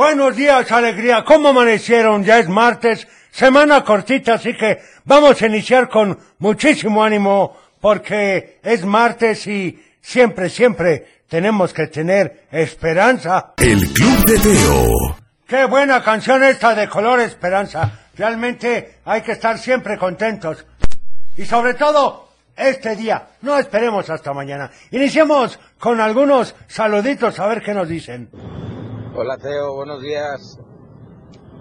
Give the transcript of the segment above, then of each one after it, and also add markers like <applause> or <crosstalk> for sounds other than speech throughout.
Buenos días, alegría. ¿Cómo amanecieron? Ya es martes, semana cortita, así que vamos a iniciar con muchísimo ánimo porque es martes y siempre, siempre tenemos que tener esperanza. El Club de Teo. Qué buena canción esta de color esperanza. Realmente hay que estar siempre contentos. Y sobre todo, este día. No esperemos hasta mañana. Iniciemos con algunos saluditos a ver qué nos dicen. Hola Teo, buenos días.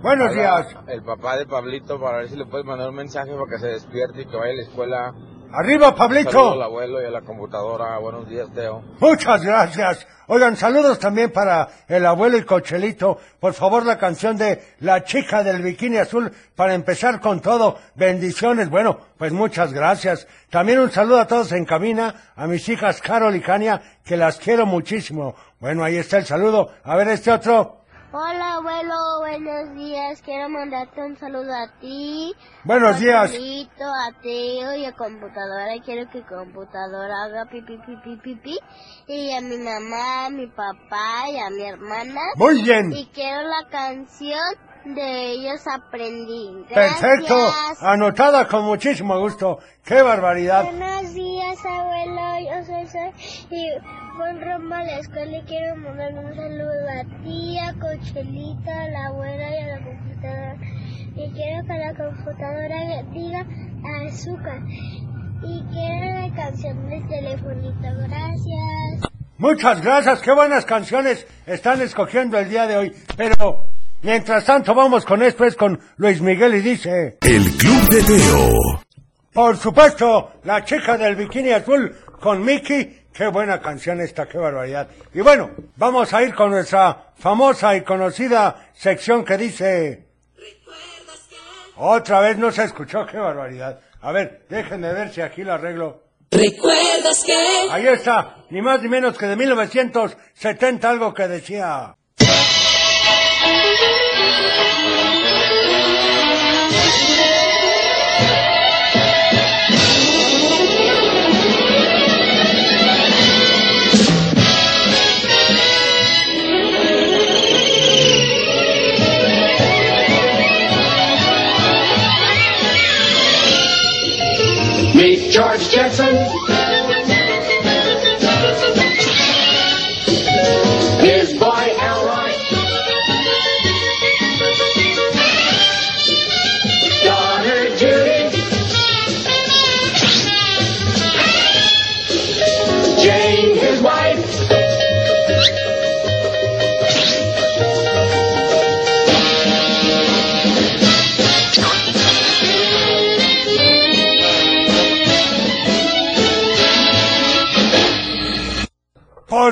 Buenos días. El papá de Pablito para ver si le puedes mandar un mensaje para que se despierte y que vaya a la escuela. Arriba, Saludos al Pablito. abuelo y a la computadora. Buenos días, Teo. Muchas gracias. Oigan, saludos también para el abuelo y Cochelito. Por favor, la canción de La chica del bikini azul para empezar con todo. Bendiciones. Bueno, pues muchas gracias. También un saludo a todos en cabina, a mis hijas Carol y Cania, que las quiero muchísimo. Bueno, ahí está el saludo. A ver este otro. Hola abuelo, buenos días. Quiero mandarte un saludo a ti. Buenos a días. Pablito, a Teo y a computadora. Quiero que computadora haga pipi pipi pipi. Y a mi mamá, a mi papá y a mi hermana. Muy bien. Y quiero la canción de ellos aprendí. Gracias. Perfecto. Anotada con muchísimo gusto. ¡Qué barbaridad! Buenos días, abuelo. Yo soy Soy y voy rumbo a la escuela y quiero mandar un saludo a ti, a Cochelita, a la abuela y a la computadora. Y quiero que la computadora diga azúcar. Y quiero la canción del telefonito. Gracias. Muchas gracias, qué buenas canciones están escogiendo el día de hoy. Pero, mientras tanto, vamos con esto, es con Luis Miguel y dice, El Club de Teo. por supuesto, la chica del bikini azul con Mickey. Qué buena canción esta, qué barbaridad. Y bueno, vamos a ir con nuestra famosa y conocida sección que dice... Otra vez no se escuchó, qué barbaridad. A ver, déjenme ver si aquí lo arreglo. ¿Recuerdas que? Ahí está, ni más ni menos que de 1970 algo que decía... George Jetson.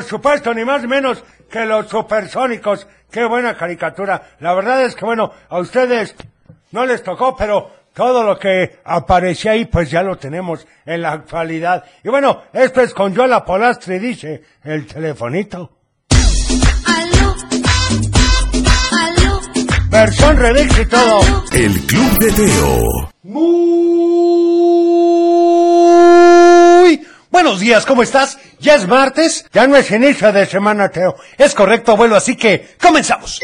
Supuesto, ni más ni menos que los supersónicos. Qué buena caricatura. La verdad es que, bueno, a ustedes no les tocó, pero todo lo que aparecía ahí, pues ya lo tenemos en la actualidad. Y bueno, esto es con Yola Polastri, dice el telefonito. Aló, aló, Versión remix y todo. El Club de Teo. Muy buenos días, ¿cómo estás? Ya es martes, ya no es inicio de semana, Teo. Es correcto, abuelo, así que comenzamos.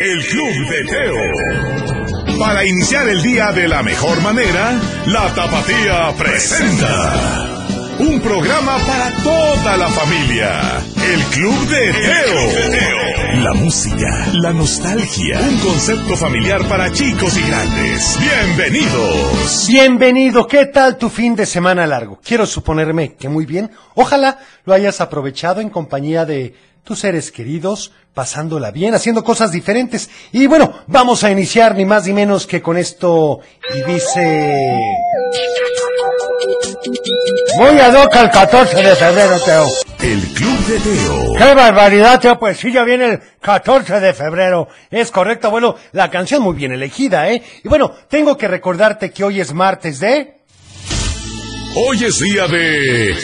El Club de Teo. Para iniciar el día de la mejor manera, la Tapatía presenta un programa para toda la familia. El Club de Teo. La música, la nostalgia, un concepto familiar para chicos y grandes. Bienvenidos. Bienvenido, ¿qué tal tu fin de semana largo? Quiero suponerme que muy bien. Ojalá lo hayas aprovechado en compañía de tus seres queridos, pasándola bien, haciendo cosas diferentes. Y bueno, vamos a iniciar ni más ni menos que con esto. Y dice... Muy ad hoc al 14 de febrero, Teo. El Club de Teo. ¡Qué barbaridad, Teo! Pues sí, ya viene el 14 de febrero. Es correcto, bueno, la canción muy bien elegida, ¿eh? Y bueno, tengo que recordarte que hoy es martes de... Hoy es día de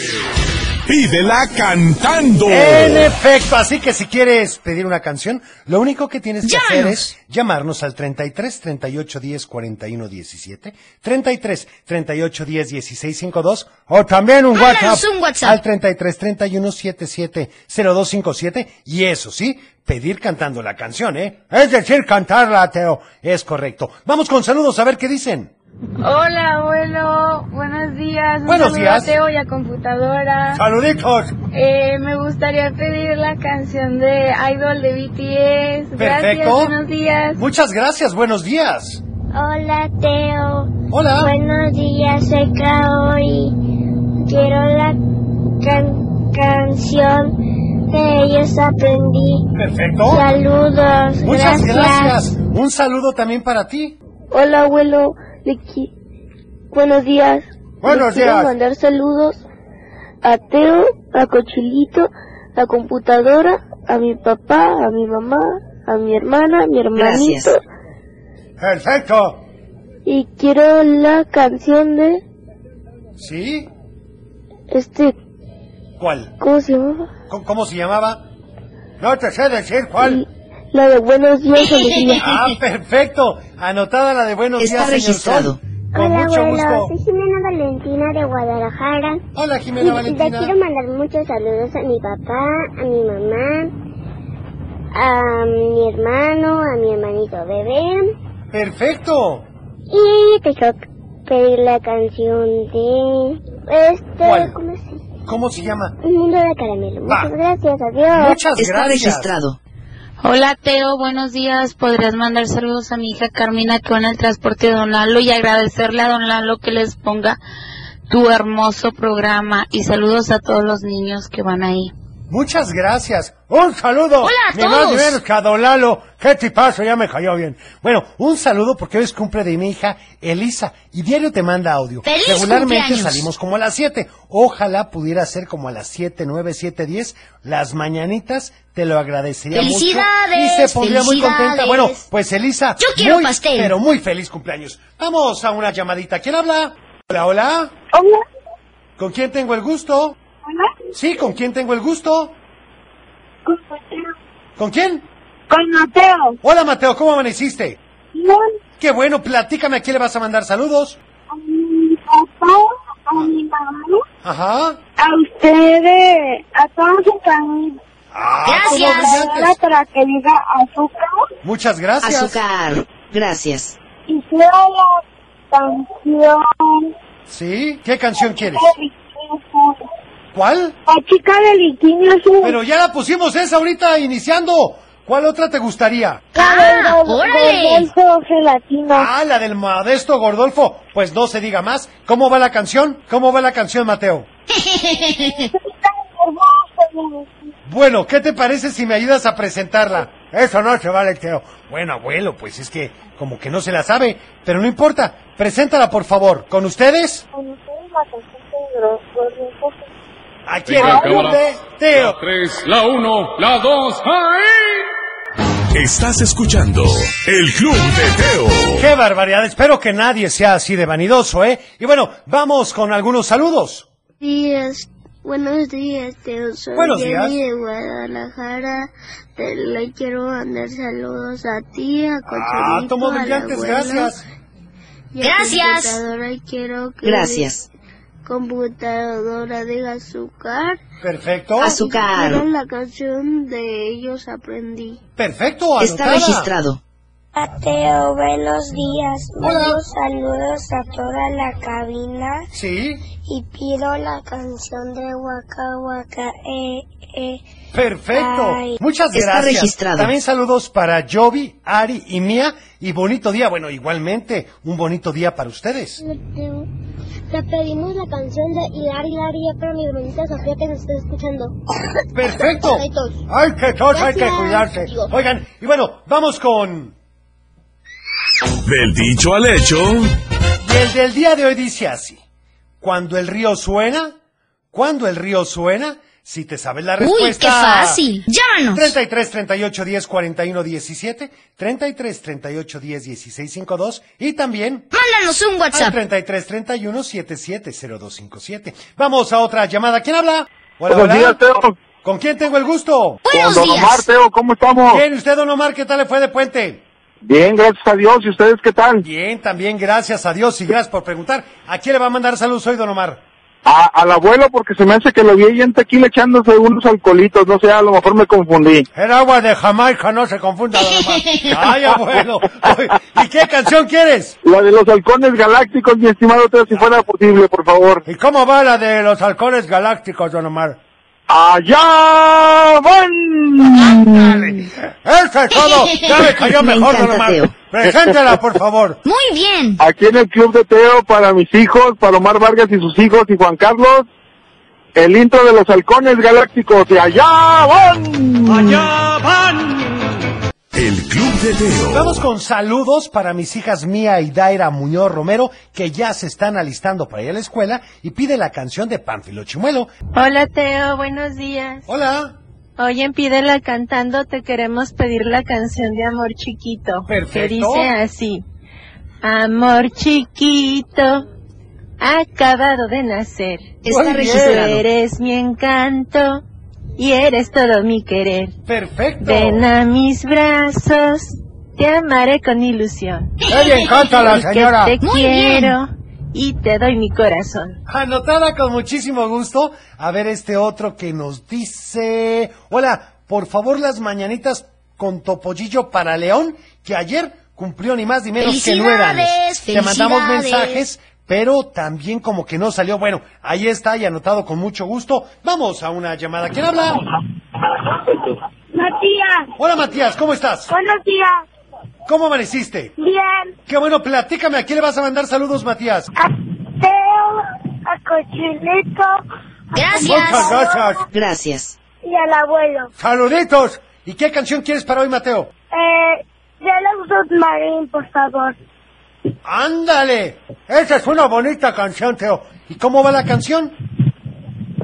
Pídela cantando. En efecto, así que si quieres pedir una canción, lo único que tienes que hacer Llámanos. es llamarnos al 33 38 10 41 17, 33 38 10 16 52 o también un WhatsApp, un WhatsApp. al 33 31 77 0257 y eso sí, pedir cantando la canción, ¿eh? Es decir, cantarla, Teo. Es correcto. Vamos con saludos a ver qué dicen. Hola, abuelo. Buenos días. Un Buenos días. a Teo y a computadora. Saluditos. Eh, me gustaría pedir la canción de Idol de BTS. Gracias, Perfecto. buenos días. Muchas gracias, buenos días. Hola, Teo. Hola. Buenos días, soy Kaori. Quiero la can- canción de ellos aprendí. Perfecto. Saludos. Muchas gracias. Un saludo también para ti. Hola, abuelo. Le qui- Buenos días. Buenos Le quiero días. mandar saludos a Teo, a Cochilito, a computadora, a mi papá, a mi mamá, a mi hermana, a mi hermanito. Gracias. Perfecto. Y quiero la canción de ¿Sí? este, ¿Cuál? ¿cómo se llamaba? ¿Cómo, cómo se llamaba? No te sé decir cuál. La de Buenos días, alegría. Ah, perfecto. Anotada la de buenos Está días, señor registrado. Sol. Con mucho gusto. Jimena Valentina de Guadalajara. Hola, Y Jimena le Valentina. quiero mandar muchos saludos a mi papá, a mi mamá, a mi hermano, a mi hermanito bebé. Perfecto. Y te quiero pedir la canción de... Este, ¿Cuál? ¿cómo se llama? ¿Cómo se llama? Un mundo de caramelo. Va. Muchas gracias, adiós. Muchas Está gracias. registrado. Hola, Teo. Buenos días. ¿Podrías mandar saludos a mi hija Carmina que va en el transporte de Don Lalo y agradecerle a Don Lalo que les ponga tu hermoso programa y saludos a todos los niños que van ahí. Muchas gracias. Un saludo. Hola a más todos. Don Lalo. ¿Qué tipazo? Ya me cayó bien. Bueno, un saludo porque hoy es cumple de mi hija Elisa y diario te manda audio. ¡Feliz Regularmente cumpleaños! salimos como a las 7. Ojalá pudiera ser como a las 7, 9, 7, 10. Las mañanitas te lo agradecería mucho. ¡Felicidades! Y se pondría muy contenta. Bueno, pues Elisa. Yo quiero muy, pastel. Pero muy feliz cumpleaños. Vamos a una llamadita. ¿Quién habla? Hola, hola. Hola, ¿Con quién tengo el gusto? Sí, ¿con quién tengo el gusto? con Mateo. ¿Con quién? Con Mateo. Hola Mateo, ¿cómo amaneciste? Bien, Qué bueno, platícame a quién le vas a mandar saludos. a mi papá, a mi mamá, Ajá. a ustedes, a todos sus amigos. Ah, Gracias. cómo brillantes. para que diga azúcar Muchas gracias. Azúcar. Gracias. y sea la canción ¿Sí? ¿Qué canción quieres? ¿Cuál? La chica de Bikini Azul. Pero ya la pusimos esa ahorita iniciando. ¿Cuál otra te gustaría? ¡Ah, órale! Rodolfo Gelatina. Ah, la del modesto Gordolfo. Pues no se diga más. ¿Cómo va la canción? ¿Cómo va la canción, Mateo? <laughs> Bueno, ¿qué te parece si me ayudas a presentarla? Eso no se vale, Teo. Bueno, abuelo, pues es que como que no se la sabe, pero no importa. Preséntala, por favor. ¿Con ustedes? Con ustedes la canción de Rodolfo. Aquí en el club de Teo. tres, la uno, la dos, ¡ay! Estás escuchando el Club de Teo. ¡Qué barbaridad! Espero que nadie sea así de vanidoso, ¿eh? Y bueno, vamos con algunos saludos. días. Buenos días, Teo. Soy Buenos Jenny días. de Guadalajara. Te le quiero mandar saludos a ti, a Ah, Cochelito, tomo brillantes, gracias. y a Gracias. quiero que Gracias. Computadora de azúcar. Perfecto. Azúcar. Quiero la canción de ellos aprendí. Perfecto, Está anotada. registrado. Teo, buenos días. Hola. Mando saludos a toda la cabina Sí, y pido la canción de Waka Waka eh, eh. perfecto. Ay. Muchas Está gracias. registrado. También saludos para Jovi, Ari y Mía. Y bonito día. Bueno, igualmente, un bonito día para ustedes. Le pedimos la canción de Hilari Hilari para mi hermanita Sofía que nos está escuchando. Perfecto. Ay, qué tos, hay que cuidarse. Oigan, y bueno, vamos con... Del dicho al hecho, Y el del día de hoy dice así. Cuando el río suena, cuando el río suena, si te sabes la Uy, respuesta... qué fácil. Llámanos. 33 38 10 41 17, 33 38 10 16 52 y también Mándanos un al WhatsApp. 33 31 77 0257. Vamos a otra llamada. ¿Quién habla? Hola, Buenos hola. días, Teo. ¿Con quién tengo el gusto? Con Don Omar, Teo, ¿cómo estamos? Bien, ¿y usted, don Omar, qué tal le fue de puente? Bien, gracias a Dios. ¿Y ustedes qué tal? Bien, también gracias a Dios y gracias por preguntar. ¿A quién le va a mandar saludos hoy, don Omar? A, al abuelo, porque se me hace que lo vi ahí en tequila echándose unos alcoholitos. No sé, a lo mejor me confundí. El agua de Jamaica, no se confunda, don Omar. <laughs> Ay, abuelo. Oye, ¿Y qué canción quieres? La de los halcones galácticos, mi estimado si fuera posible, por favor. ¿Y cómo va la de los halcones galácticos, don Omar? ¡Allá van! Eso es todo. Ya me <laughs> cayó Me mejor, encanta. Preséntela, por favor. Muy bien. Aquí en el Club de Teo, para mis hijos, para Omar Vargas y sus hijos y Juan Carlos, el intro de los halcones galácticos de Allá van. Allá van. El Club de Teo. Vamos con saludos para mis hijas Mía y Daira Muñoz Romero, que ya se están alistando para ir a la escuela y pide la canción de Pánfilo Chimuelo. Hola Teo, buenos días. Hola. Hoy en Pídela Cantando te queremos pedir la canción de Amor Chiquito. Perfecto. Que dice así. Amor chiquito, acabado de nacer. Está registrado. Eres mi encanto y eres todo mi querer. Perfecto. Ven a mis brazos, te amaré con ilusión. ¡Qué bien canta la Y que señora! te Muy bien. quiero y te doy mi corazón. Anotada con muchísimo gusto. A ver este otro que nos dice... Hola, por favor las mañanitas con topollillo para León, que ayer cumplió ni más ni menos que nueve años. Te mandamos mensajes, pero también como que no salió. Bueno, ahí está y anotado con mucho gusto. Vamos a una llamada. ¿Quién habla? Matías, Hola Matías, ¿cómo estás? buenos días. ¿Cómo amaneciste? Bien. Qué bueno, platícame, ¿a quién le vas a mandar saludos, Matías? A Teo, a Cochinito. Muchas Gracias. gracias. Gracias. Y al abuelo. Saluditos. ¿Y qué canción quieres para hoy, Mateo? Eh, Yellow Submarine, por favor. Ándale. Esa es una bonita canción, Teo. ¿Y cómo va la canción?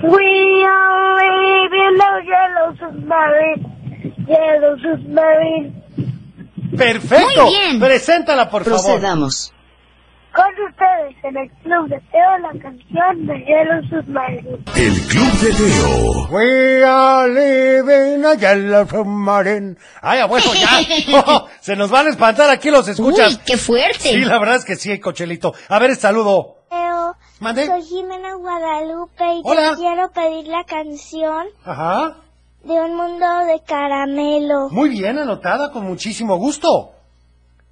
We are living the Yellow Submarine. Yellow Submarine. Perfecto. Muy bien. Preséntala, por favor. Procedamos. Con ustedes en el club de Teo la canción de Yellow Submarine. El Club de Teo. We are living a yellow submarine. Ay, abuelo, ya. <laughs> <laughs> Se nos van a espantar aquí los escuchas. Uy, qué fuerte. Sí, la verdad es que sí, Cochelito. A ver, saludo. Teo, ¿Mande? soy Jimena Guadalupe y Hola. te quiero pedir la canción Ajá. de Un Mundo de Caramelo. Muy bien, anotada, con muchísimo gusto.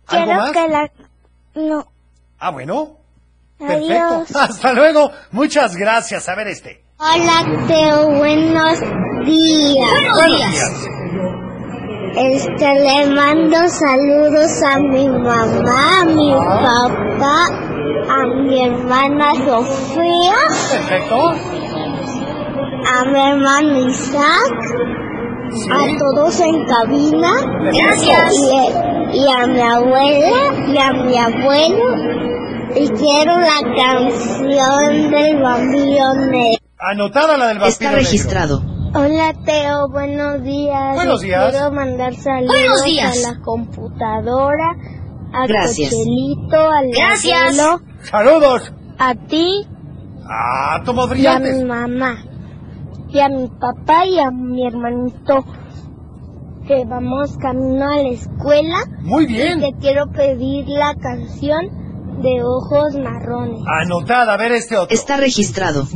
¿Algo Quiero más? que la... No. Ah, bueno. Adiós. Perfecto. <laughs> Hasta luego. Muchas gracias. A ver este. Hola, Teo, buenos días. Buenos días. Este, le mando saludos a mi mamá, a mi papá, a mi hermana Sofía, Perfecto. a mi hermano Isaac, a todos en cabina. Gracias. Y, y a mi abuela y a mi abuelo. Y quiero la canción del vampiro negro. Anotada la del vampiro Está negro. registrado. Hola Teo, buenos días. Buenos días. Quiero mandar saludos Buenos días. a la computadora, a Gracias. Cochelito, al Gracias. abuelo, Saludos. a ti Ah, tomos y a brillantes. mi mamá. Y a mi papá y a mi hermanito. Que vamos camino a la escuela. Muy Y bien. te quiero pedir la canción de ojos marrones. Anotada, a ver este otro. Está registrado.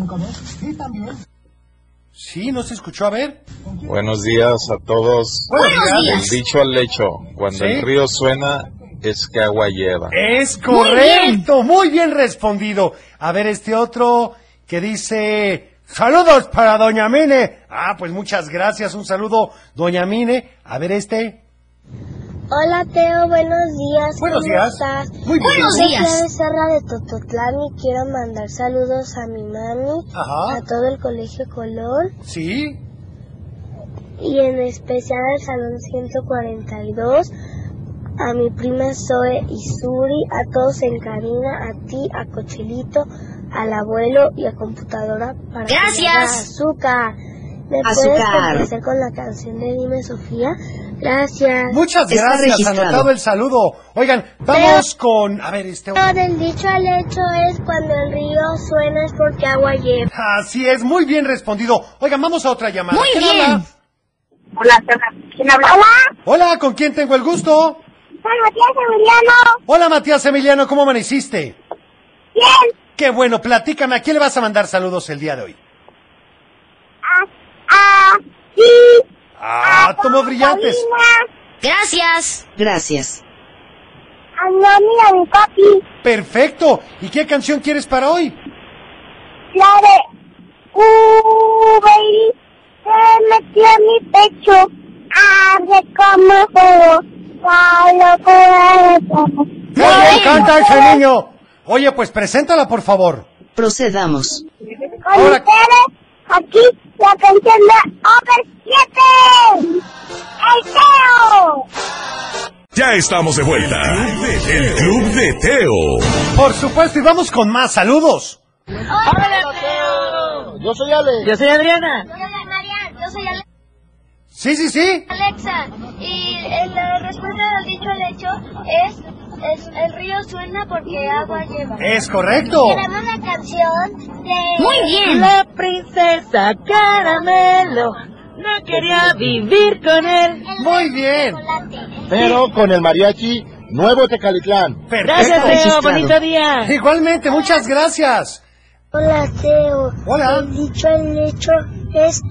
Sí, no se escuchó, a ver. Buenos días a todos. Buenos El días. dicho al lecho, cuando ¿Sí? el río suena, es que agua lleva. Es correcto, muy bien respondido. A ver este otro que dice, saludos para Doña Mine. Ah, pues muchas gracias, un saludo, Doña Mine. A ver este. Hola Teo, buenos días. Buenos ¿Cómo días. estás? Muy bien. Buenos Soy días. Clara Serra de Tototlán y quiero mandar saludos a mi mami, Ajá. a todo el Colegio Colón Sí, y en especial al Salón 142, a mi prima Zoe y Suri, a todos en cabina, a ti, a Cochelito, al abuelo y a computadora para Gracias. azúcar. ¿Me puedes Azúcar. complacer con la canción de Dime Sofía? Gracias. Muchas gracias, anotado el saludo. Oigan, vamos con... A ver, este... Del dicho al hecho es cuando el río suena es porque agua lleva. Así es, muy bien respondido. Oigan, vamos a otra llamada. Muy ¿Quién bien. habla? Hola, ¿quién habla? Hola, Hola, ¿con quién tengo el gusto? soy Matías Emiliano. Hola, Matías Emiliano, ¿cómo amaneciste? Bien. Qué bueno, platícame, ¿a quién le vas a mandar saludos el día de hoy? Ah, sí. Ah, tomo brillantes. Gracias. Gracias. A mi mami y a mi papi. Perfecto. ¿Y qué canción quieres para hoy? La de... Uh, baby, se metió en mi pecho. Abre como fuego. La locura de ¡Qué bien canta ese niño! Oye, pues preséntala, por favor. Procedamos. Con Ahora- ustedes, aquí la canción de Over 7. ¡El Teo! Ya estamos de vuelta. El Club de Teo. Por supuesto, y vamos con más saludos. Yo soy Ale. Yo soy Adriana. Yo soy Marian, yo soy Ale- Sí, sí, sí. Alexa. Y eh, la respuesta del dicho al hecho es, es el río suena porque agua lleva. Es correcto. Queremos la canción de... Muy bien. La princesa Caramelo no quería vivir con él. Muy bien. Pero con el mariachi Nuevo Tecalitlán. Gracias, Perfecto. Teo. Registrado. Bonito día. Igualmente, muchas gracias. Hola, Teo. Hola. El dicho al hecho es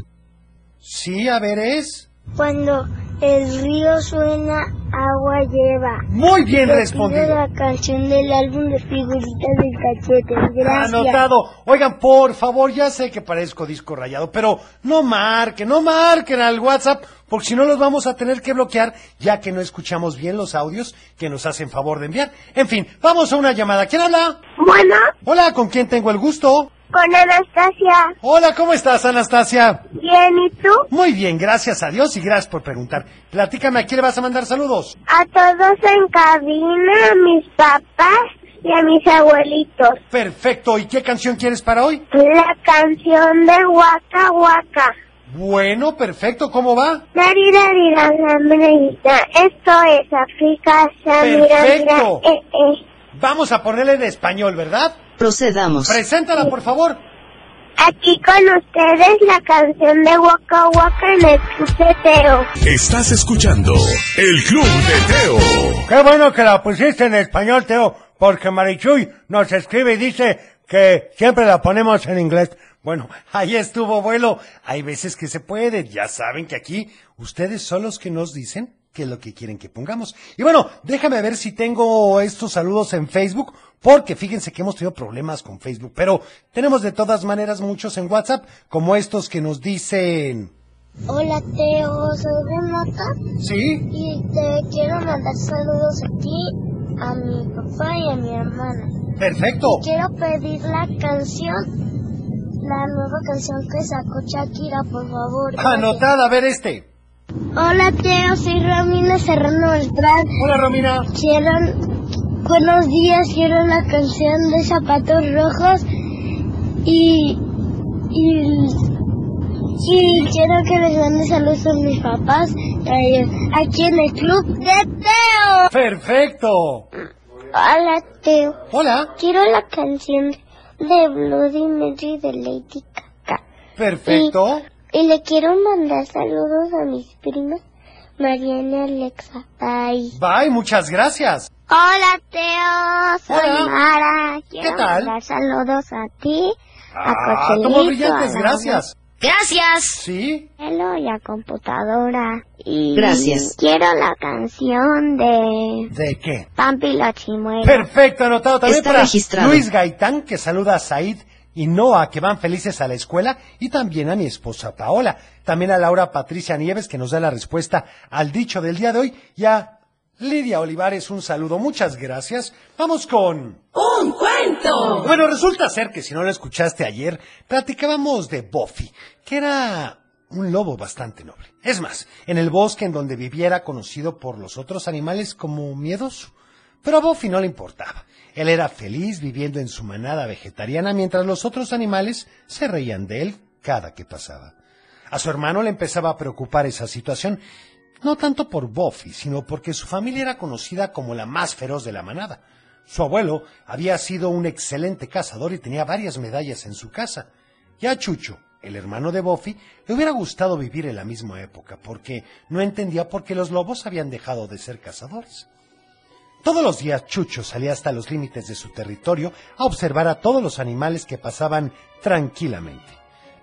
Sí, a ver, es. cuando el río suena, agua lleva. Muy bien respondido. la canción del álbum de figuritas del cachete. Gracias. Anotado. Oigan, por favor, ya sé que parezco disco rayado, pero no marquen, no marquen al WhatsApp, porque si no los vamos a tener que bloquear, ya que no escuchamos bien los audios que nos hacen favor de enviar. En fin, vamos a una llamada. ¿Quién habla? Bueno, Hola, ¿con quién tengo el gusto? Con Anastasia. Hola, ¿cómo estás, Anastasia? Bien, ¿y tú? Muy bien, gracias a Dios y gracias por preguntar. Platícame, ¿a quién le vas a mandar saludos? A todos en cabina, a mis papás y a mis abuelitos. Perfecto, ¿y qué canción quieres para hoy? La canción de Waka Waka. Bueno, perfecto, ¿cómo va? Esto es África, Perfecto. eh, eh. Vamos a ponerle en español, ¿verdad? Procedamos. Preséntala, por favor. Aquí con ustedes la canción de Waka Waka en el Club de Teo. Estás escuchando El Club de Teo. Qué bueno que la pusiste en español, Teo, porque Marichuy nos escribe y dice que siempre la ponemos en inglés. Bueno, <laughs> ahí estuvo, vuelo. Hay veces que se puede. Ya saben que aquí ustedes son los que nos dicen qué es lo que quieren que pongamos. Y bueno, déjame ver si tengo estos saludos en Facebook, porque fíjense que hemos tenido problemas con Facebook, pero tenemos de todas maneras muchos en WhatsApp, como estos que nos dicen... Hola Teo, soy Renata ¿Sí? y te quiero mandar saludos a ti, a mi papá y a mi hermana. Perfecto. Quiero pedir la canción, la nueva canción que sacó Shakira, por favor. Anotada, a ver este. Hola Teo, soy Romina Serrano Beltrán. Hola, Romina. Quiero, buenos días, quiero la canción de Zapatos Rojos y, y, y quiero que les mande saludos a mis papás eh, aquí en el club de Teo. Perfecto. Hola Teo, Hola. quiero la canción de Bloody Mary de Lady Gaga. Perfecto. Y le quiero mandar saludos a mis primas, Mariana y Alexa. Bye. Bye, muchas gracias. Hola, Teo. Soy Hola. Mara. Quiero ¿Qué tal? mandar saludos a ti, a Ah, Cochelito, brillantes, a gracias. Gracias. Sí. y a computadora. Y Gracias. quiero la canción de ¿De qué? Pampi la Chimuela. Perfecto, anotado también Está para registrado. Luis Gaitán, que saluda a Said y Noah, que van felices a la escuela, y también a mi esposa Paola. También a Laura Patricia Nieves, que nos da la respuesta al dicho del día de hoy, y a Lidia Olivares, un saludo. Muchas gracias. Vamos con... ¡Un cuento! Bueno, resulta ser que si no lo escuchaste ayer, platicábamos de Buffy, que era un lobo bastante noble. Es más, en el bosque en donde viviera conocido por los otros animales como miedoso. Pero a Buffy no le importaba. Él era feliz viviendo en su manada vegetariana mientras los otros animales se reían de él cada que pasaba. A su hermano le empezaba a preocupar esa situación. No tanto por Buffy, sino porque su familia era conocida como la más feroz de la manada. Su abuelo había sido un excelente cazador y tenía varias medallas en su casa. Y a Chucho, el hermano de Buffy, le hubiera gustado vivir en la misma época, porque no entendía por qué los lobos habían dejado de ser cazadores. Todos los días Chucho salía hasta los límites de su territorio a observar a todos los animales que pasaban tranquilamente.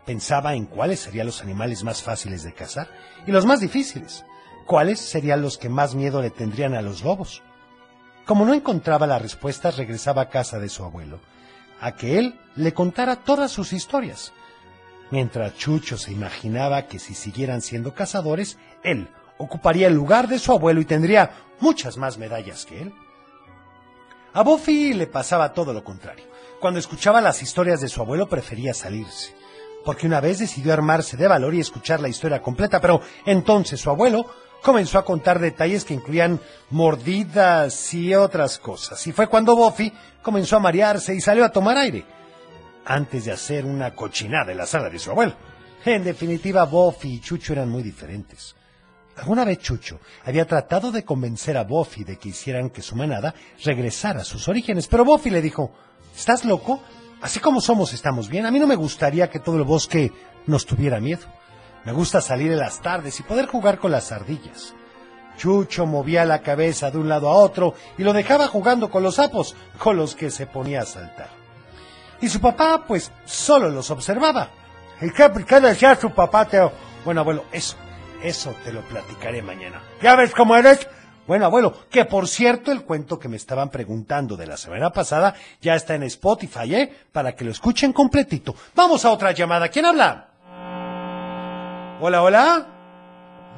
Pensaba en cuáles serían los animales más fáciles de cazar y los más difíciles, cuáles serían los que más miedo le tendrían a los lobos. Como no encontraba las respuestas, regresaba a casa de su abuelo, a que él le contara todas sus historias. Mientras Chucho se imaginaba que si siguieran siendo cazadores, él ocuparía el lugar de su abuelo y tendría muchas más medallas que él. A Buffy le pasaba todo lo contrario. Cuando escuchaba las historias de su abuelo prefería salirse, porque una vez decidió armarse de valor y escuchar la historia completa, pero entonces su abuelo comenzó a contar detalles que incluían mordidas y otras cosas. Y fue cuando Buffy comenzó a marearse y salió a tomar aire, antes de hacer una cochinada en la sala de su abuelo. En definitiva, Buffy y Chucho eran muy diferentes. Alguna vez Chucho había tratado de convencer a Buffy de que hicieran que su manada regresara a sus orígenes, pero Buffy le dijo, ¿estás loco? Así como somos estamos bien. A mí no me gustaría que todo el bosque nos tuviera miedo. Me gusta salir en las tardes y poder jugar con las ardillas. Chucho movía la cabeza de un lado a otro y lo dejaba jugando con los sapos, con los que se ponía a saltar. Y su papá, pues, solo los observaba. ¿Y qué, qué decía su papá, Teo? Bueno, abuelo, eso, eso te lo platicaré mañana. ¿Ya ves cómo eres? Bueno, abuelo, que por cierto el cuento que me estaban preguntando de la semana pasada ya está en Spotify, ¿eh? Para que lo escuchen completito. Vamos a otra llamada. ¿Quién habla? Hola, hola.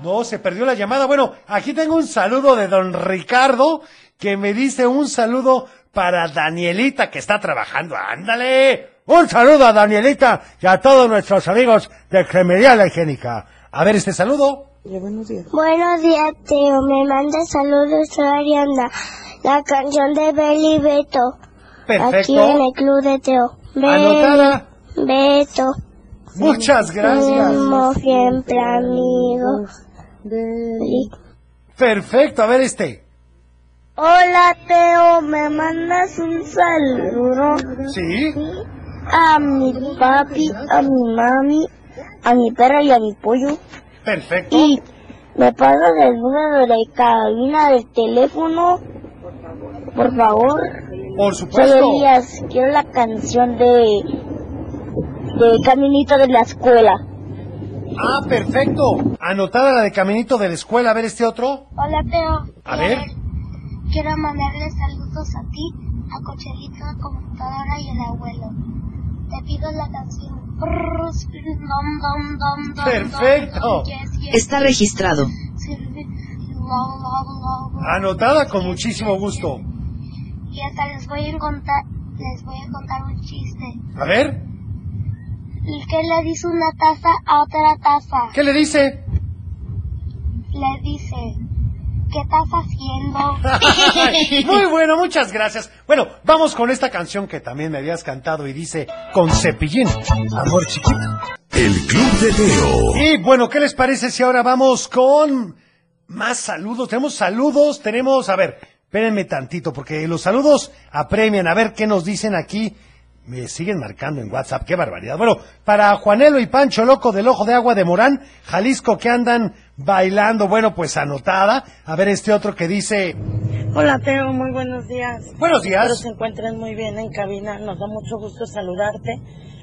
No, se perdió la llamada. Bueno, aquí tengo un saludo de don Ricardo que me dice un saludo para Danielita que está trabajando. Ándale. Un saludo a Danielita y a todos nuestros amigos de Gemería La Higiénica. A ver este saludo. Buenos días. Buenos días, Teo. Me manda saludos, soy Ariana. La canción de Beli Beto. Perfecto. Aquí en el club de Teo. Beli Anotada. Beto. Muchas gracias. Somos siempre amigos. Beli. Perfecto, a ver este. Hola, Teo. ¿Me mandas un saludo? ¿Sí? A mi papi, a mi mami, a mi perro y a mi pollo. Perfecto. Y me pasas el número de cabina del teléfono, por favor. Por supuesto. Elías, quiero la canción de de Caminito de la Escuela. Ah, perfecto. Anotada la de caminito de la escuela. A ver este otro. Hola, Teo. A ver. Quiero mandarle saludos a ti, a Cochelito, a computadora y al abuelo. Te pido la canción. Perfecto. Está registrado. Anotada con muchísimo gusto. Y hasta les voy a contar, les voy a contar un chiste. A ver, ¿Y qué le dice una taza a otra taza? ¿qué le dice? Le dice, ¿qué estás haciendo? <laughs> Muy bueno, muchas gracias. Bueno, vamos con esta canción que también me habías cantado y dice con cepillín, amor chiquito. El Club de Teo. Y bueno, ¿qué les parece si ahora vamos con más saludos? Tenemos saludos, tenemos, a ver, espérenme tantito, porque los saludos apremian, a ver qué nos dicen aquí. Me siguen marcando en WhatsApp, qué barbaridad. Bueno, para Juanelo y Pancho Loco del Ojo de Agua de Morán, Jalisco, que andan bailando, bueno, pues anotada. A ver este otro que dice, Hola Teo, muy buenos días. Buenos días. Espero se encuentren muy bien en cabina. Nos da mucho gusto saludarte.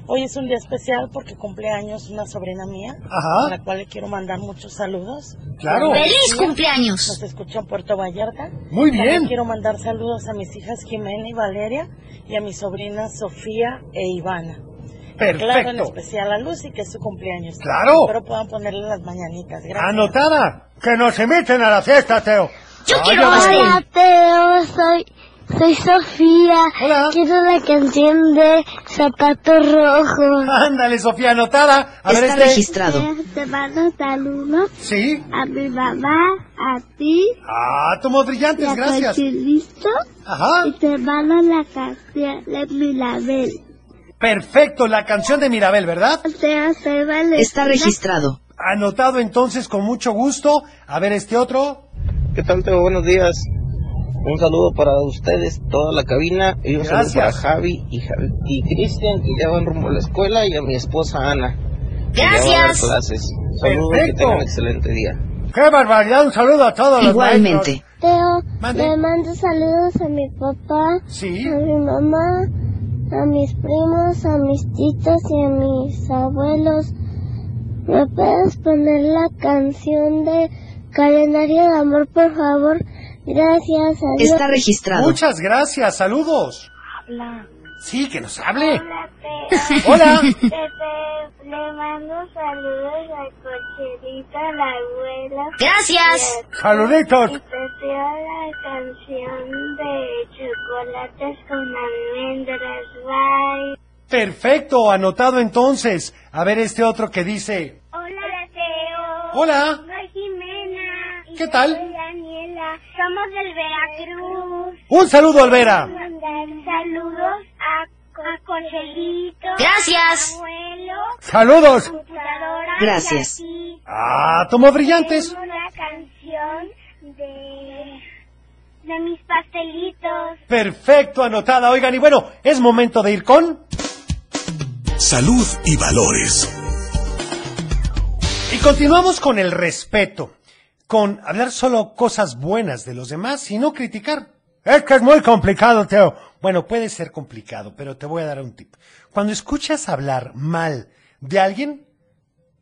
Hoy es un día especial porque cumple años una sobrina mía, Ajá. a la cual le quiero mandar muchos saludos. Claro. ¡Feliz cumpleaños! Nos escucha en Puerto Vallarta. Muy bien. También quiero mandar saludos a mis hijas Jimena y Valeria y a mis sobrinas Sofía e Ivana. Claro, en perfecto, especial a Lucy, que es su cumpleaños. Claro. Espero puedan ponerle las mañanitas. Gracias. anotada, que nos inviten a la fiesta, Teo. Yo Ay, quiero pastel. Hola, Teo, soy, soy Sofía. Hola. Quiero la canción de Zapato Rojo. Ándale, Sofía, anotada. A ver Está este. registrado. Te mando saludos Sí. a mi mamá, a ti, Ah, tomos y brillantes, a gracias. Cochilito. Ajá. Y te mando la canción de Milabel. Perfecto, la canción de Mirabel, ¿verdad? Está registrado. Anotado entonces con mucho gusto. A ver este otro. ¿Qué tal, Teo? Buenos días. Un saludo para ustedes, toda la cabina, y un saludo para Gracias. Javi y, Javi- y Cristian, que ya van rumbo a la escuela, y a mi esposa Ana, que ya va a dar Gracias. clases. Saludos, que Perfecto. tengan un excelente día. ¡Qué barbaridad! Un saludo a todos los Igualmente. Teo, Mande. le mando saludos a mi papá, Sí. a mi mamá, a mis primos, a mis titos y a mis abuelos. ¿Me puedes poner la canción de Calendario de Amor, por favor? Gracias, adiós. Está registrado. Muchas gracias. Saludos. Hola. Sí, que nos hable. Hola, Teo. Hola. Pepe, le mando saludos a Cocherita, al abuelo. Gracias. Saluditos. Y te pido la canción de chocolates con almendras. Bye. Perfecto, anotado entonces. A ver este otro que dice. Hola, Teo. Hola. Soy Jimena. ¿Qué tal? Soy Daniela. Somos del Veracruz. Un saludo, Olvera. Mandar saludos a, a. Gracias. Abuelo. Saludos. Gracias. y a ti. Ah, tomó brillantes. Tengo una canción de, de mis pastelitos. Perfecto, anotada. Oigan, y bueno, es momento de ir con... Salud y valores. Y continuamos con el respeto, con hablar solo cosas buenas de los demás y no criticar. Es que es muy complicado, Teo. Bueno, puede ser complicado, pero te voy a dar un tip. Cuando escuchas hablar mal de alguien,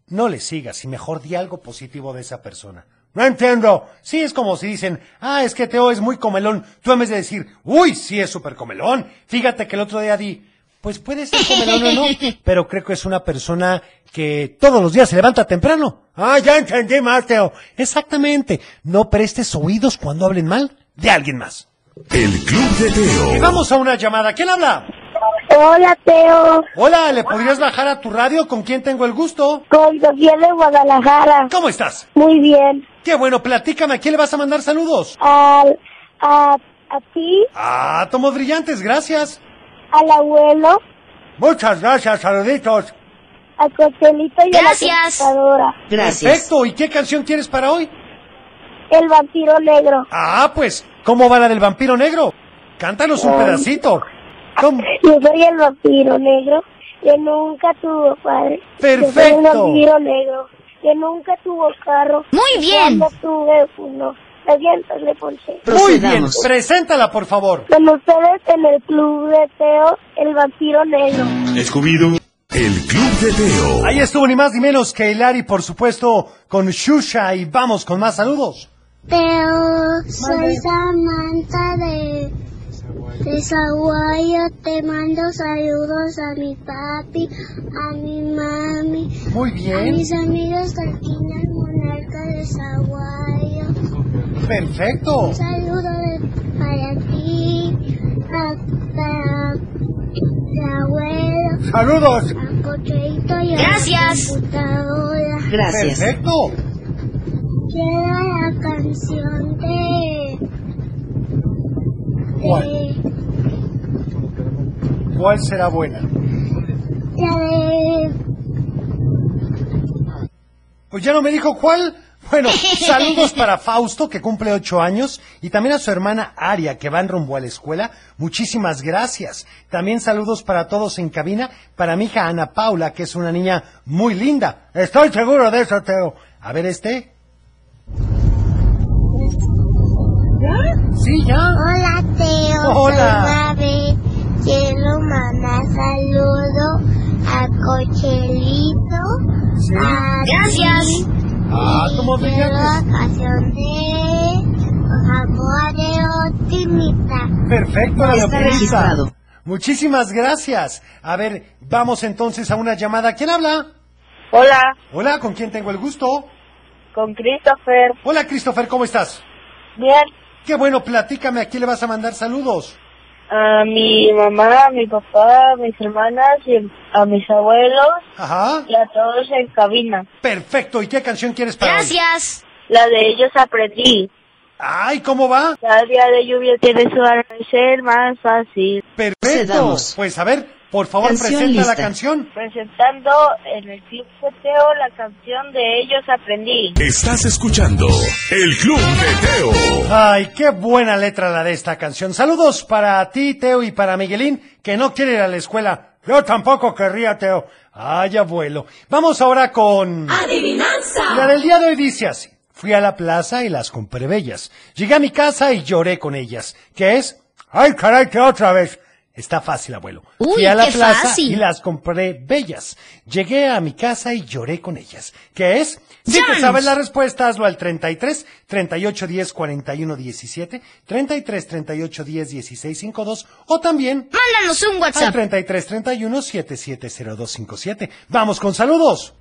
no le sigas y mejor di algo positivo de esa persona. No entiendo. Sí, es como si dicen, ah, es que Teo es muy comelón. Tú en vez de decir, uy, sí es súper comelón. Fíjate que el otro día di, pues puede ser comelón o no, <laughs> pero creo que es una persona que todos los días se levanta temprano. Ah, ya entendí más, Teo. Exactamente. No prestes oídos cuando hablen mal de alguien más. El Club de Y Teo. vamos a una llamada. ¿Quién habla? Hola, Teo. Hola, ¿le podrías bajar a tu radio? ¿Con quién tengo el gusto? Con Sofía de Guadalajara. ¿Cómo estás? Muy bien. Qué bueno, platícame, ¿a quién le vas a mandar saludos? Al, a, a ti, Ah, tomos brillantes, gracias. al abuelo, Muchas gracias, saluditos. a Cochelito y Gracias. a la computadora. Gracias. Perfecto, ¿y qué canción quieres para hoy? El vampiro negro. Ah, pues, ¿cómo va la del vampiro negro? Cántanos un pedacito. ¿Cómo? Yo soy el vampiro negro que nunca tuvo padre. Yo soy el Perfecto. vampiro negro que nunca tuvo carro. Muy bien. Cuando tuve uno, las llantas le. Muy bien, preséntala, por favor. Con ustedes en el club de Teo, el vampiro negro. Scooby-Doo. El Club de Teo. Ahí estuvo ni más ni menos que Hilary, por supuesto, con Shusha y vamos con más saludos. Teo, soy Samantha de, de Zaguayo. Te mando saludos a mi papi, a mi mami, Muy a bien, mis amigos de aquí en el monarca de Zaguayo. perfecto. Un saludo de- para ti, para, para el abuelo, Saludos. a Cocheito y a Gracias. la computadora. Gracias. Perfecto. Quiero la canción de... ¿Cuál? de ¿Cuál será buena? la de... Pues ya no me dijo cuál. Bueno, <laughs> saludos para Fausto, que cumple ocho años, y también a su hermana Aria, que van rumbo a la escuela. Muchísimas gracias. También saludos para todos en cabina, para mi hija Ana Paula, que es una niña muy linda. Estoy seguro de eso, Teo. A ver este. Sí, ya. Hola, Teo. Hola. Soy. Quiero mandar saludo a Cochelito. Sí. a Gracias. ti, Ah, como quiero la canción de... Amor de Optimista. Perfecto, la Está optimista. registrado. Muchísimas gracias. A ver, vamos entonces a una llamada. ¿Quién habla? Hola, Hola, ¿con quién tengo el gusto? con Christopher. Hola, Christopher, ¿cómo estás? Bien, Qué bueno, platícame, ¿a quién le vas a mandar saludos? a mi mamá, a mi papá, a mis hermanas y a mis abuelos Ajá. y a todos en cabina. Perfecto, ¿y qué canción quieres para hoy? Gracias. La de ellos aprendí. Ay, ¿cómo va? Cada día de lluvia tiene su amanecer más fácil. Perfecto. Pues a ver, Por favor, Canción presenta la canción. Presentando en el Club Teo la canción de Ellos Aprendí. Estás escuchando El Club de Teo. Ay, qué buena letra la de esta canción. Saludos para ti, Teo, y para Miguelín, que no quiere ir a la escuela. Yo tampoco querría, Teo. Ay, abuelo. Vamos ahora con... Adivinanza. La del día de hoy dice así. Fui a la plaza y las compré bellas. Llegué a mi casa y lloré con ellas. ¿Qué es? Ay, caray, que otra vez. Está fácil, abuelo. Uy, Fui a la qué plaza fácil. y las compré bellas. Llegué a mi casa y lloré con ellas. ¿Qué es? Si te Llanos. sabes la respuesta, hazlo al 33 38 10 41 17, 33 38 10 16 52 o también Mándanos un al WhatsApp. 33 31 770257. Vamos con saludos.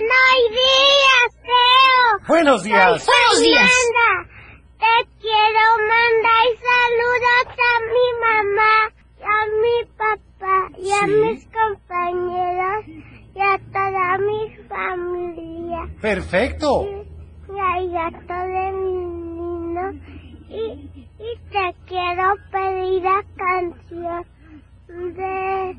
Buenos días, Teo. Buenos días. Buenos días. Amanda. Te quiero mandar saludos a mi mamá, a mi papá y a mis compañeros y a toda mi familia Perfecto. y al gato de mi niño. Y, y te quiero pedir la canción de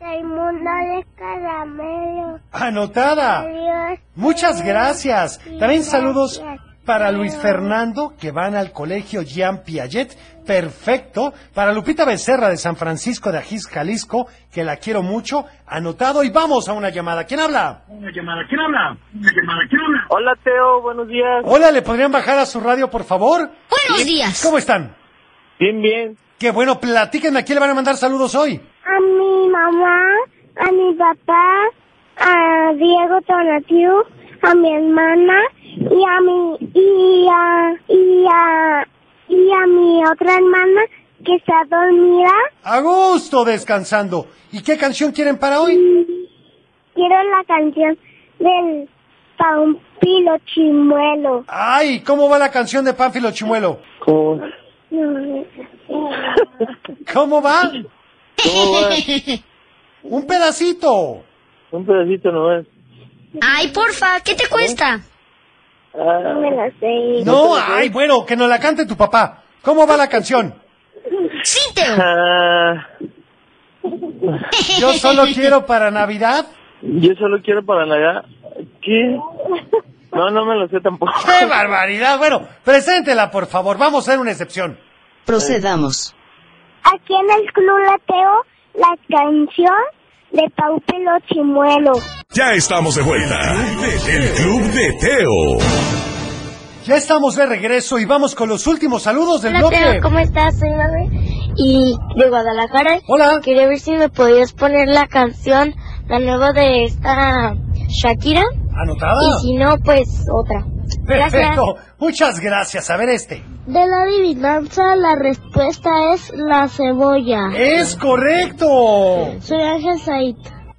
Raimundo de Caramelo. Anotada. Adiós. Muchas gracias. También saludos para Luis Fernando, que van al colegio Jean Piaget. Perfecto. Para Lupita Becerra de San Francisco de Ajís, Jalisco, que la quiero mucho. Anotado. Y vamos a una llamada. ¿Quién habla? Hola Teo, buenos días. Hola, ¿le podrían bajar a su radio, por favor? Buenos días. ¿Cómo están? Bien, bien. Qué bueno, platíquenme. ¿A quién le van a mandar saludos hoy? a mi mamá, a mi papá, a Diego Tonatiu, a mi hermana y a mi y a y a y a mi otra hermana que está dormida. A gusto descansando. ¿Y qué canción quieren para hoy? Quiero la canción del Pampilo Chimuelo. Ay, ¿cómo va la canción de Pánfilo Chimuelo? ¿Cómo, ¿Cómo va? cómo va? <laughs> Un pedacito. Un pedacito nomás. Ay, porfa, ¿qué te cuesta? Ah, No me la sé. No, ay, bueno, que nos la cante tu papá. ¿Cómo va la canción? Sí, Teo. ah, Yo solo quiero para Navidad. yo solo quiero para Navidad. ¿Qué? No, no me lo sé tampoco. ¡Qué barbaridad! Bueno, preséntela, por favor. Vamos a hacer una excepción. Procedamos. Aquí en el Club Lateo, la canción de Pampilo Chimuelo. Ya estamos de vuelta. El Club de Teo. Ya estamos de regreso y vamos con los últimos saludos del Hola, bloque. Teo, ¿cómo estás? Soy y de Guadalajara. Hola. Quería ver si me podías poner la canción, la nueva de esta Shakira. ¿Anotada? Y si no, pues otra. Gracias. Perfecto. Muchas gracias. A ver este. De la adivinanza, la respuesta es la cebolla. ¡Es correcto! Soy Ángel Said.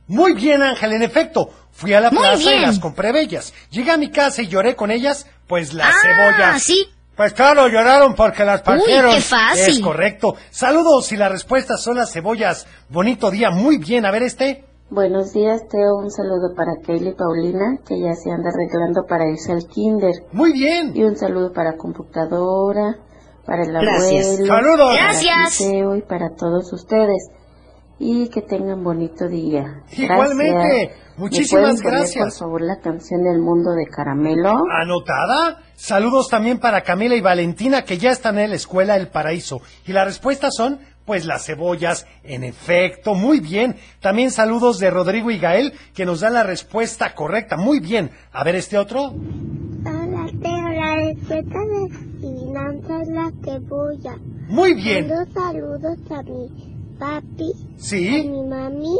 Muy bien, Ángel. En efecto, fui a la Muy plaza y bien. las compré bellas. Llegué a mi casa y lloré con ellas, pues las Ah, cebollas. sí. Pues claro, lloraron porque las partieron. qué fácil. Es correcto. Saludos y las respuestas son las cebollas. Bonito día. Muy bien. A ver este. Buenos días, Teo. Un saludo para Kaylee Paulina, que ya se anda arreglando para irse al kinder. Muy bien. Y un saludo para computadora, para el Gracias. abuelo, Saludos. para Gracias. Teo, y para todos ustedes. Y que tengan bonito día. Gracias. Igualmente. ¿Me Muchísimas poner, gracias. por favor, la canción del mundo de Caramelo. ¿Anotada? Saludos también para Camila y Valentina que ya están en la escuela El Paraíso. Y las respuestas son, pues las cebollas, en efecto, muy bien. También saludos de Rodrigo y Gael que nos dan la respuesta correcta. Muy bien. A ver este otro. Hola, Teo, la respuesta de es la cebolla. Muy bien. Mando saludos a mi papi, a Sí. mi mami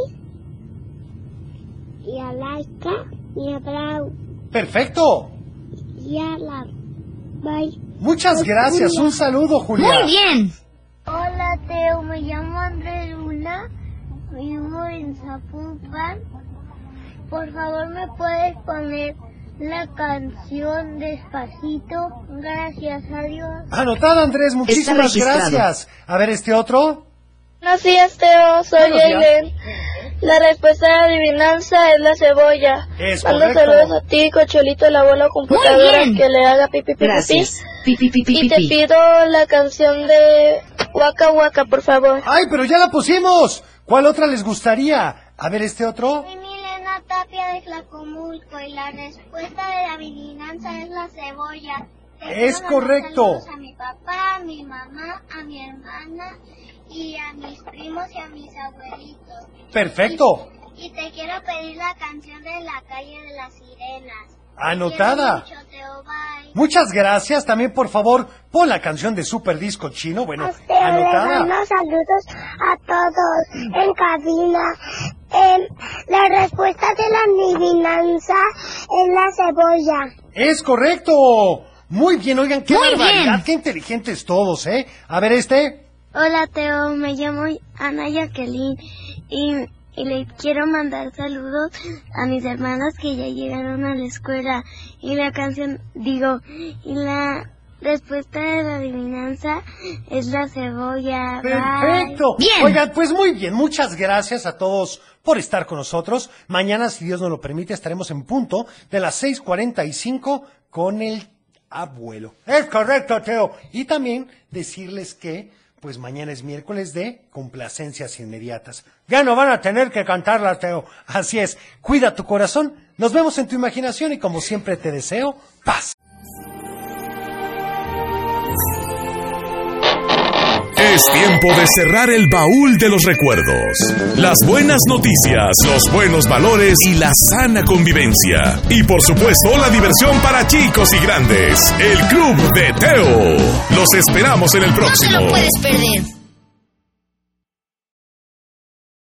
y a Laika y a Brau Perfecto. y a la Bye. Muchas gracias. Un saludo, Julia. Muy bien. Hola Teo, me llamo André Luna, vivo en Zapopan. Por favor me puedes poner la canción despacito. Gracias, adiós. Anotada, Andrés. Muchísimas gracias. A ver este otro. Buenos días, Teo. Soy. Aileen. La respuesta de la adivinanza es la cebolla. Es Mando correcto. saludos a ti, Cocholito, el abuelo computadora, que le haga pipi pipi Gracias. pi. Pi, pi, pi, pi, Y te pi. pido la canción de Waka Waka, por favor. Ay, pero ya la pusimos. ¿Cuál otra les gustaría? A ver, este otro. Soy Milena Tapia de Tlacomulco y la respuesta de la adivinanza es la cebolla. Te Es correcto. saludos A mi papá, a mi mamá, a mi hermana y a mis primos y a mis abuelitos. Perfecto. Y te quiero pedir la canción de la calle de las sirenas. Anotada. Mucho, Teo. Muchas gracias. También, por favor, pon la canción de Super Disco Chino. Bueno, le anotada. mando saludos a todos en cabina. Em, la respuesta de la adivinanza es la cebolla. Es correcto. Muy bien, oigan, qué Muy barbaridad, bien. qué inteligentes todos, ¿eh? A ver, este. Hola Teo, me llamo Ana Jacqueline y, y le quiero mandar saludos a mis hermanas que ya llegaron a la escuela y la canción, digo, y la respuesta de la adivinanza es la cebolla. Bye. Perfecto. Oigan, pues muy bien, muchas gracias a todos por estar con nosotros. Mañana, si Dios nos lo permite, estaremos en punto de las 6.45 con el abuelo. Es correcto, Teo. Y también decirles que, pues mañana es miércoles de complacencias inmediatas. Ya no van a tener que cantarlas, Teo. Así es. Cuida tu corazón. Nos vemos en tu imaginación y como siempre te deseo paz. Es tiempo de cerrar el baúl de los recuerdos. Las buenas noticias, los buenos valores y la sana convivencia. Y por supuesto la diversión para chicos y grandes. El Club de Teo. Los esperamos en el próximo. No puedes perder.